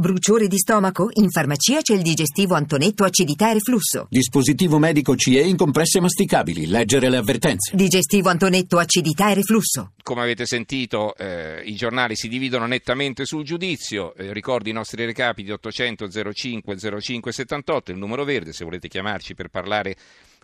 Bruciore di stomaco? In farmacia c'è il digestivo Antonetto acidità e reflusso. Dispositivo medico CE in compresse masticabili. Leggere le avvertenze. Digestivo Antonetto acidità e reflusso. Come avete sentito, eh, i giornali si dividono nettamente sul giudizio. Eh, ricordo i nostri recapiti 800 05 05 78, il numero verde, se volete chiamarci per parlare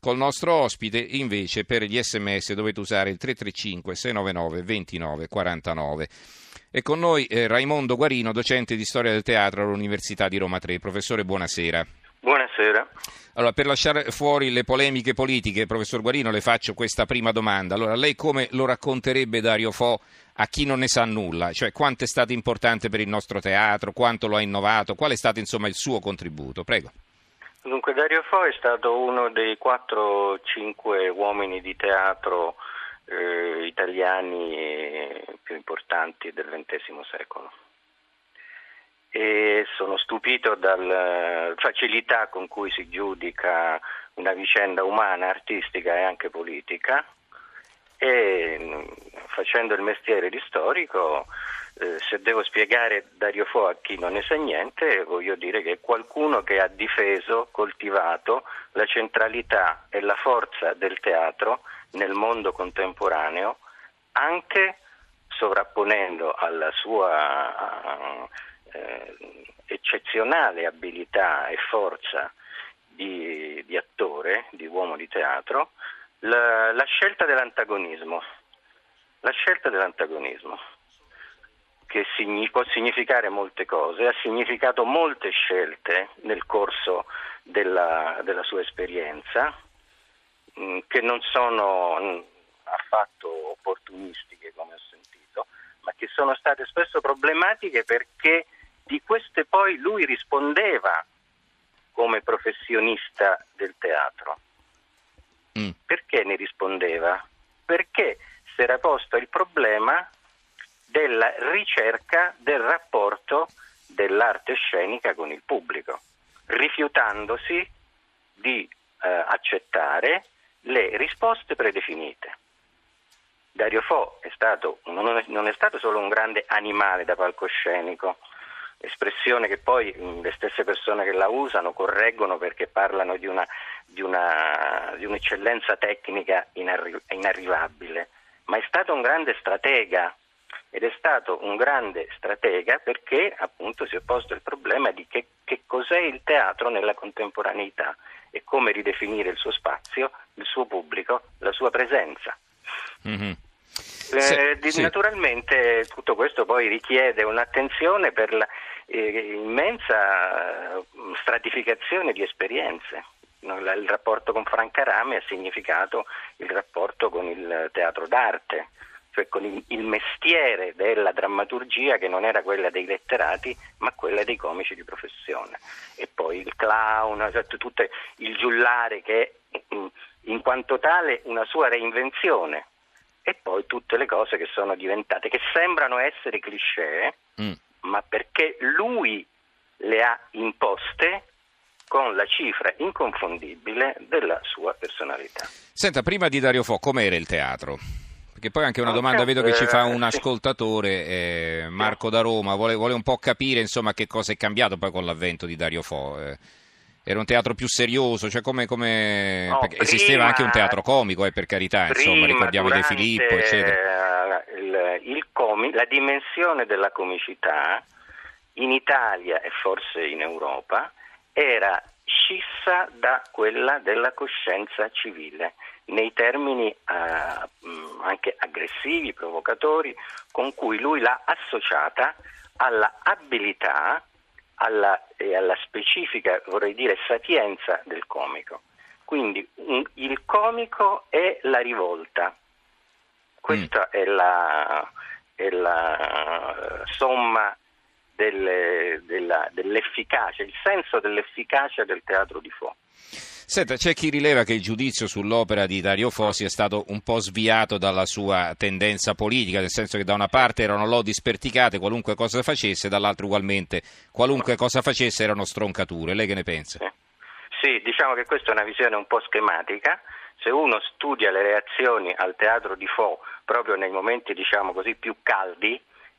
col nostro ospite. Invece, per gli sms dovete usare il 335 699 29 49. E con noi eh, Raimondo Guarino, docente di storia del teatro all'Università di Roma 3. Professore, buonasera. Buonasera. Allora, per lasciare fuori le polemiche politiche, professor Guarino, le faccio questa prima domanda. Allora, lei come lo racconterebbe Dario Fo a chi non ne sa nulla? Cioè, quanto è stato importante per il nostro teatro, quanto lo ha innovato, qual è stato insomma il suo contributo? Prego. Dunque, Dario Fo è stato uno dei 4-5 uomini di teatro eh, italiani più importanti del XX secolo. E sono stupito dalla facilità con cui si giudica una vicenda umana, artistica e anche politica e facendo il mestiere di storico, eh, se devo spiegare Dario Fo a chi non ne sa niente, voglio dire che è qualcuno che ha difeso, coltivato la centralità e la forza del teatro nel mondo contemporaneo, anche sovrapponendo alla sua eh, eccezionale abilità e forza di, di, attore, di uomo di teatro, la, la scelta dell'antagonismo. La scelta dell'antagonismo che può significare molte cose, ha significato molte scelte nel corso della, della sua esperienza, Mm, che non sono mm, affatto opportunistiche come ho sentito, ma che sono state spesso problematiche perché di queste poi lui rispondeva come professionista del teatro. Mm. Perché ne rispondeva? Perché si era posto il problema della ricerca del rapporto dell'arte scenica con il pubblico, rifiutandosi di eh, accettare le risposte predefinite. Dario Fo è stato, non, è, non è stato solo un grande animale da palcoscenico, espressione che poi le stesse persone che la usano correggono perché parlano di, una, di, una, di un'eccellenza tecnica inarri- inarrivabile, ma è stato un grande stratega ed è stato un grande stratega perché appunto si è posto il problema di che, che cos'è il teatro nella contemporaneità e come ridefinire il suo spazio, il suo pubblico, la sua presenza. Mm-hmm. Eh, sì, sì. Naturalmente tutto questo poi richiede un'attenzione per l'immensa eh, stratificazione di esperienze. Il rapporto con Franca Rame ha significato il rapporto con il teatro d'arte, cioè con il, mestiere della drammaturgia che non era quella dei letterati ma quella dei comici di professione e poi il clown, cioè tutto il giullare che è mm, in quanto tale una sua reinvenzione e poi tutte le cose che sono diventate, che sembrano essere cliché, mm. ma perché lui le ha imposte con la cifra inconfondibile della sua personalità. Senta, prima di Dario Fo, com'era il teatro? Che poi anche una domanda, vedo che ci fa un ascoltatore, eh, Marco da Roma, vuole, vuole, un po' capire insomma che cosa è cambiato poi con l'avvento di Dario Fo. Eh, era un teatro più serioso, cioè come, come... No, prima, esisteva anche un teatro comico, eh, per carità, prima, insomma, ricordiamo De Filippo, eccetera. Il, il comi, la dimensione della comicità in Italia e forse in Europa era scissa da quella della coscienza civile nei termini eh, anche aggressivi, provocatori, con cui lui l'ha associata alla abilità alla, e alla specifica, vorrei dire, sapienza del comico. Quindi un, il comico è la rivolta, questa mm. è, la, è, la, somma delle, della, dell'efficacia, il senso dell'efficacia del teatro di fuoco. Senta, c'è chi rileva che il giudizio sull'opera di Dario Fo sia stato un po' sviato dalla sua tendenza politica, nel senso che da una parte erano lodi sperticate, qualunque cosa facesse, dall'altra ugualmente qualunque cosa facesse erano stroncature. Lei che ne pensa? Sì, diciamo che questa è una visione un po' schematica. Se uno studia le reazioni al teatro di Fo proprio nei momenti, diciamo così, più caldi,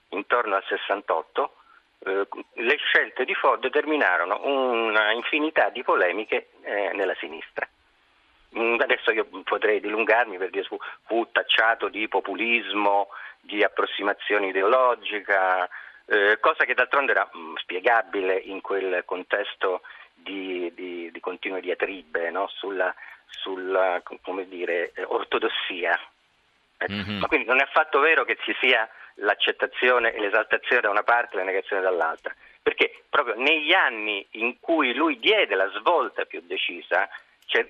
intorno al 68, eh, le scelte di Fo determinarono una infinità di polemiche eh, nella sinistra. Mm, adesso io potrei dilungarmi per dire fu, fu tacciato di populismo, di approssimazione ideologica, eh, cosa che d'altronde era mh, mm, spiegabile in quel contesto di, di, di continue diatribe no? sulla, sulla dire, ortodossia. Mm-hmm. Ma quindi non è affatto vero che ci sia l'accettazione e l'esaltazione da una parte e la negazione dall'altra, perché proprio negli anni in cui lui diede la svolta più decisa,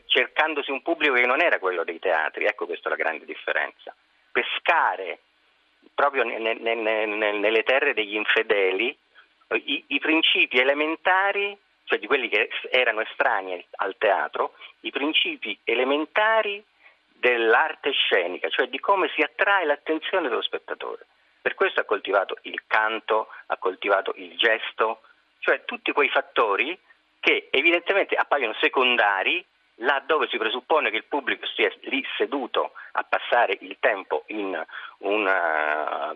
cercandosi un pubblico che non era quello dei teatri, ecco questa è la grande differenza. Pescare proprio nelle terre degli infedeli i, i principi elementari, cioè di quelli che erano estranei al teatro, i principi elementari dell'arte scenica, cioè di come si attrae l'attenzione dello spettatore. Per questo ha coltivato il canto, ha coltivato il gesto, cioè tutti quei fattori che evidentemente appaiono secondari là dove si presuppone che il pubblico stia lì seduto a passare il tempo in una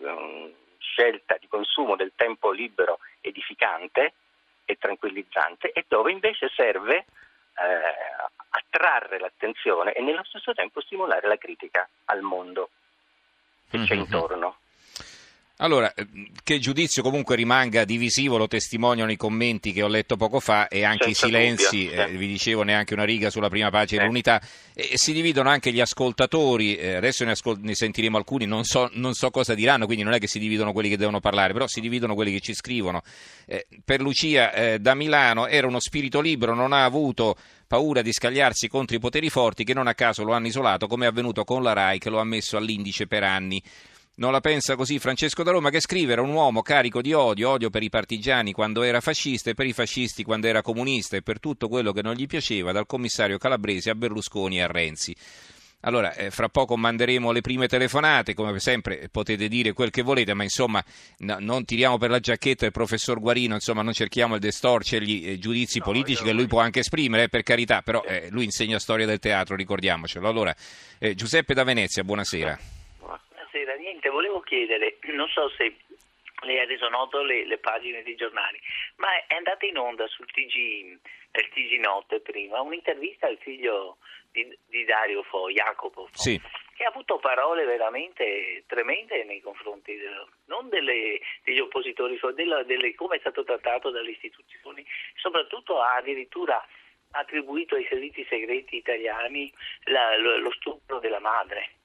scelta di consumo del tempo libero edificante e tranquillizzante e dove invece serve eh, attrarre l'attenzione e nello stesso tempo stimolare la critica al mondo che c'è mm-hmm. intorno. Allora, eh, che giudizio comunque rimanga divisivo lo testimoniano i commenti che ho letto poco fa e anche Senza i silenzi, eh, vi dicevo neanche una riga sulla prima pagina eh. dell'unità, e si dividono anche gli ascoltatori, eh, adesso ne, ascol- ne, sentiremo alcuni, non so, non so, cosa diranno, quindi non è che si dividono quelli che devono parlare, però si dividono quelli che ci scrivono. Eh, per Lucia eh, da Milano era uno spirito libero, non ha avuto paura di scagliarsi contro i poteri forti che non a caso lo hanno isolato, come è avvenuto con la RAI che lo ha messo all'indice per anni. Non la pensa così Francesco da Roma che scrive era un uomo carico di odio, odio per i partigiani quando era fascista e per i fascisti quando era comunista e per tutto quello che non gli piaceva dal commissario Calabresi a Berlusconi e a Renzi. Allora, eh, fra poco manderemo le prime telefonate, come sempre potete dire quel che volete, ma insomma no, non tiriamo per la giacchetta il professor Guarino, insomma non cerchiamo di distorcergli eh, giudizi no, politici che lui può anche esprimere, eh, per carità, però eh, lui insegna storia del teatro, ricordiamocelo. Allora, eh, Giuseppe da Venezia, buonasera niente, volevo chiedere, non so se lei ha reso noto le, le, pagine dei giornali, ma è andata in onda sul TG, nel TG Notte prima, un'intervista al figlio di, di Dario Fo, Jacopo Fo, sì. che ha avuto parole veramente tremende nei confronti del, non delle, degli oppositori, della, delle, come è stato trattato dalle istituzioni, soprattutto ha addirittura attribuito ai servizi segreti italiani la, lo, lo stupro della madre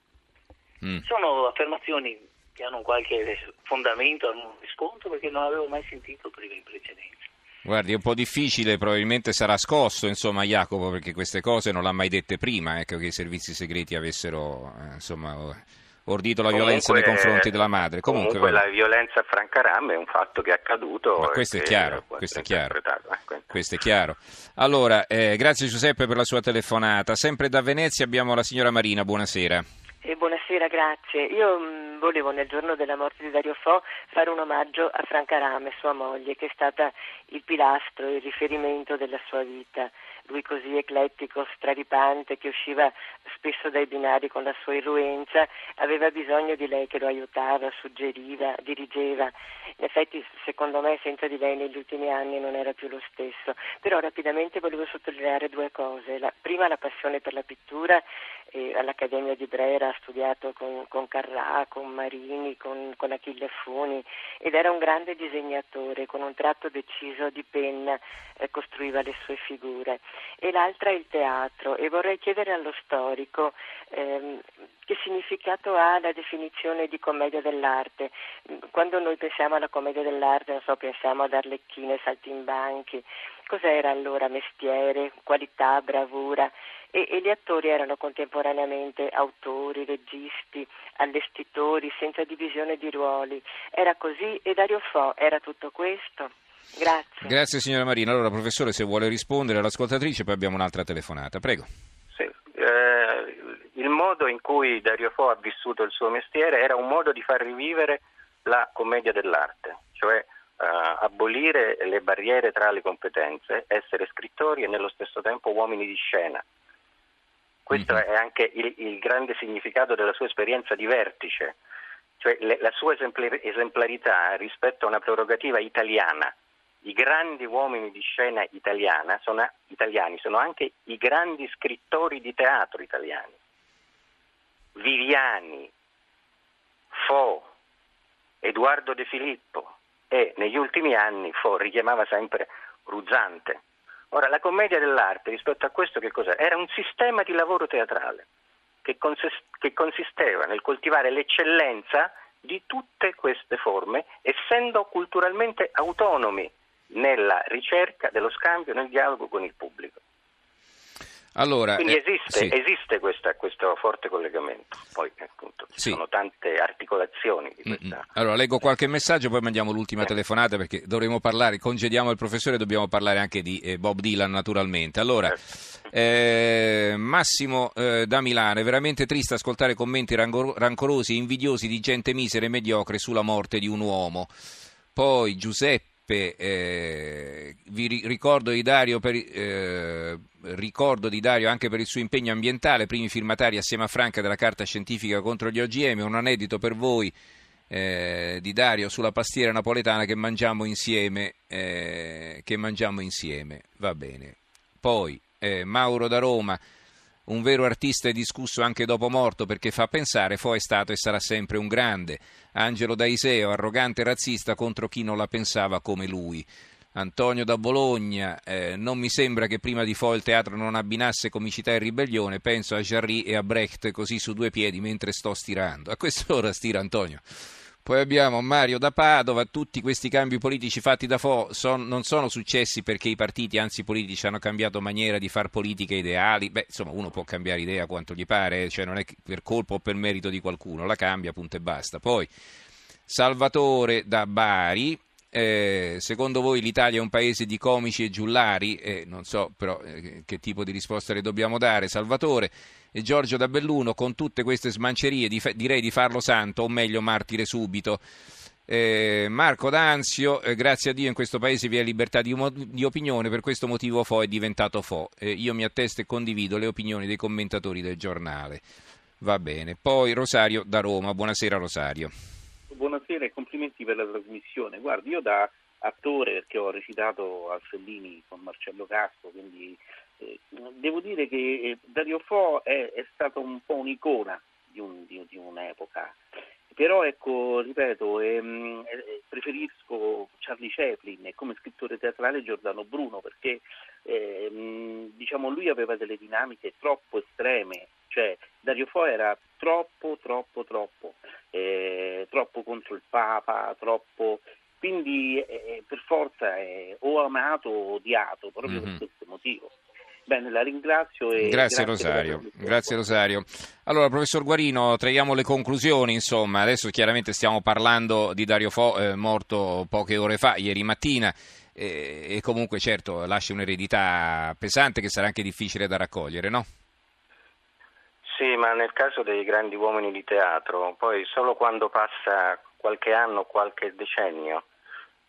Mm. Sono affermazioni che hanno qualche fondamento, hanno un riscontro perché non avevo mai sentito prima in precedenza. Guardi, è un po' difficile, probabilmente sarà scosso, insomma, Jacopo, perché queste cose non l'ha mai dette prima, ecco, che i servizi segreti avessero, eh, insomma, ordito la comunque, violenza nei confronti della madre. Comunque, comunque la violenza a Francaram è un fatto che è accaduto. Ma questo è chiaro, questo è chiaro. Eh, questo è chiaro. Allora, eh, grazie Giuseppe per la sua telefonata. Sempre da Venezia abbiamo la signora Marina, buonasera. Eh, buonasera, grazie. Io mh, mm, volevo nel giorno della morte di Dario Fo fare un omaggio a Franca Rame, sua moglie, che è stata il pilastro, il riferimento della sua vita lui così eclettico, straripante, che usciva spesso dai binari con la sua irruenza, aveva bisogno di lei che lo aiutava, suggeriva, dirigeva. In effetti, secondo me, senza di lei negli ultimi anni non era più lo stesso. Però rapidamente volevo sottolineare due cose. La, prima la passione per la pittura, eh, all'Accademia di Brera ha studiato con, con Carrà, con Marini, con, con Achille Funi ed era un grande disegnatore, con un tratto deciso di penna eh, costruiva le sue figure e l'altra è il teatro e vorrei chiedere allo storico ehm, che significato ha la definizione di commedia dell'arte. Quando noi pensiamo alla commedia dell'arte, so, pensiamo ad Arlecchino e Saltimbanchi, cos'era allora mestiere, qualità, bravura? E, e, gli attori erano contemporaneamente autori, registi, allestitori, senza divisione di ruoli. Era così e Dario Fo era tutto questo. Grazie. Grazie signora Marina. Allora professore se vuole rispondere all'ascoltatrice poi abbiamo un'altra telefonata. Prego. Sì. Eh, il modo in cui Dario Fo ha vissuto il suo mestiere era un modo di far rivivere la commedia dell'arte, cioè eh, abolire le barriere tra le competenze, essere scrittori e nello stesso tempo uomini di scena. Questo mm-hmm. è anche il, il grande significato della sua esperienza di vertice cioè le, la sua esemplarità rispetto a una prerogativa italiana. I grandi uomini di scena italiana sono, italiani sono anche i grandi scrittori di teatro italiani. Viviani, Fo, Edoardo De Filippo e negli ultimi anni Fo richiamava sempre Ruzzante. Ora, la commedia dell'arte rispetto a questo che cos'era? Era un sistema di lavoro teatrale che, consisteva nel coltivare l'eccellenza di tutte queste forme, essendo culturalmente autonomi nella ricerca dello scambio, nel dialogo con il pubblico. Allora, Quindi eh, esiste, sì. esiste questa, questo forte collegamento, poi appunto ci Sì. sono tante articolazioni di questa. Allora, leggo qualche messaggio, poi mandiamo l'ultima telefonata perché dovremo parlare, congediamo il professore, dobbiamo parlare anche di eh, Bob Dylan naturalmente. Allora, eh, Massimo eh, da Milano, è veramente triste ascoltare commenti rancor- rancorosi e invidiosi di gente misera e mediocre sulla morte di un uomo. Poi Giuseppe, eh, vi ri- ricordo di Dario per, eh, ricordo di Dario anche per il suo impegno ambientale, primi firmatari assieme a Franca della Carta Scientifica contro gli OGM, un aneddoto per voi eh, di Dario sulla pastiera napoletana che mangiamo insieme, eh, che mangiamo insieme, va bene. Poi eh, Mauro da Roma, un vero artista è discusso anche dopo morto perché fa pensare, Fo è stato e sarà sempre un grande. Angelo da Iseo, arrogante e razzista contro chi non la pensava come lui. Antonio da Bologna, eh, non mi sembra che prima di Fo il teatro non abbinasse comicità e ribellione, penso a Jarry e a Brecht così su due piedi mentre sto stirando. A quest'ora stira Antonio. Poi abbiamo Mario da Padova, tutti questi cambi politici fatti da Fo son- non sono successi perché i partiti, anzi i politici, hanno cambiato maniera di far politica ideali. Beh, insomma, uno può cambiare idea quanto gli pare, eh, cioè non è per colpa o per merito di qualcuno, la cambia, punto e basta. Poi Salvatore da Bari, eh, secondo voi l'Italia è un paese di comici e giullari? Eh, non so però eh, che tipo di risposta le dobbiamo dare, Salvatore. E Giorgio da Belluno, con tutte queste smancerie di- direi di farlo santo, o meglio martire subito. Eh, Marco D'Anzio, eh, grazie a Dio in questo paese vi è libertà di, di opinione, per questo motivo Fo è diventato Fo. Eh, io mi attesto e condivido le opinioni dei commentatori del giornale. Va bene. Poi Rosario da Roma, buonasera Rosario. Buonasera e complimenti per la trasmissione. Guardi, io da attore, perché ho recitato al Fellini con Marcello Castro, quindi eh, devo dire che eh, Dario Fo è, è stato un po' un'icona di, un- di- di un'epoca. Però ecco, ripeto, ehm, eh, preferisco Charlie Chaplin come scrittore teatrale Giordano Bruno perché ehm, diciamo lui aveva delle dinamiche troppo estreme, cioè Dario Fo era troppo, troppo, troppo, eh, troppo contro il Papa, troppo quindi eh, per forza è o amato o odiato proprio Mhm. per questo motivo. Bene, la ringrazio e Grazie la Rosario, grazie Rosario. Allora, professor Guarino, traiamo le conclusioni, insomma, adesso chiaramente stiamo parlando di Dario Fo, eh, morto poche ore fa, ieri mattina, eh, e comunque certo lascia un'eredità pesante che sarà anche difficile da raccogliere, no? Sì, ma nel caso dei grandi uomini di teatro, poi solo quando passa qualche anno, qualche decennio,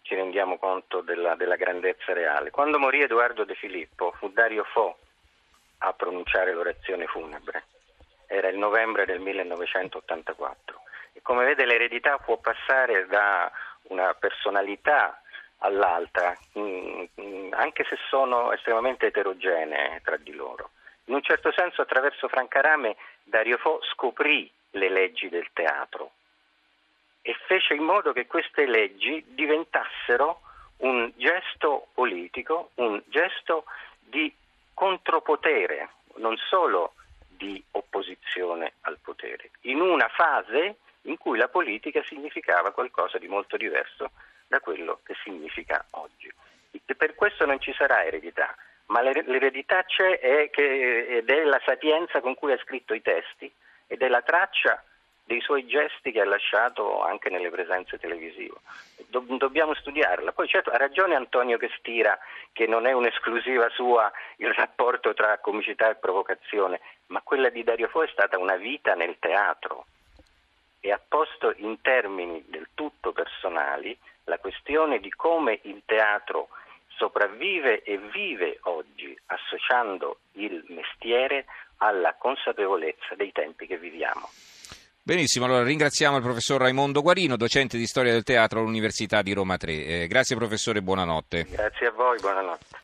ci rendiamo conto della, della grandezza reale. Quando morì Edoardo De Filippo, fu Dario Fo a pronunciare l'orazione funebre. Era il novembre del 1984. E come vede l'eredità può passare da una personalità all'altra, mm, mm, anche se sono estremamente eterogenee tra di loro. In un certo senso attraverso Francarame Dario Fo scoprì le leggi del teatro e fece in modo che queste leggi diventassero un gesto politico, un gesto di contropotere, non solo di opposizione al potere, in una fase in cui la politica significava qualcosa di molto diverso da quello che significa oggi. E per questo non ci sarà eredità, ma l'er- l'eredità c'è è che- ed è la sapienza con cui ha scritto i testi ed è la traccia dei suoi gesti che ha lasciato anche nelle presenze televisive. Do- dobbiamo studiarla. Poi certo ha ragione Antonio che stira che non è un'esclusiva sua il rapporto tra comicità e provocazione, ma quella di Dario Fo è stata una vita nel teatro e ha posto in termini del tutto personali la questione di come il teatro sopravvive e vive oggi associando il mestiere alla consapevolezza dei tempi che viviamo. Benissimo, allora ringraziamo il professor Raimondo Guarino, docente di storia del teatro all'Università di Roma 3. Eh, grazie professore, buonanotte. Grazie a voi, buonanotte.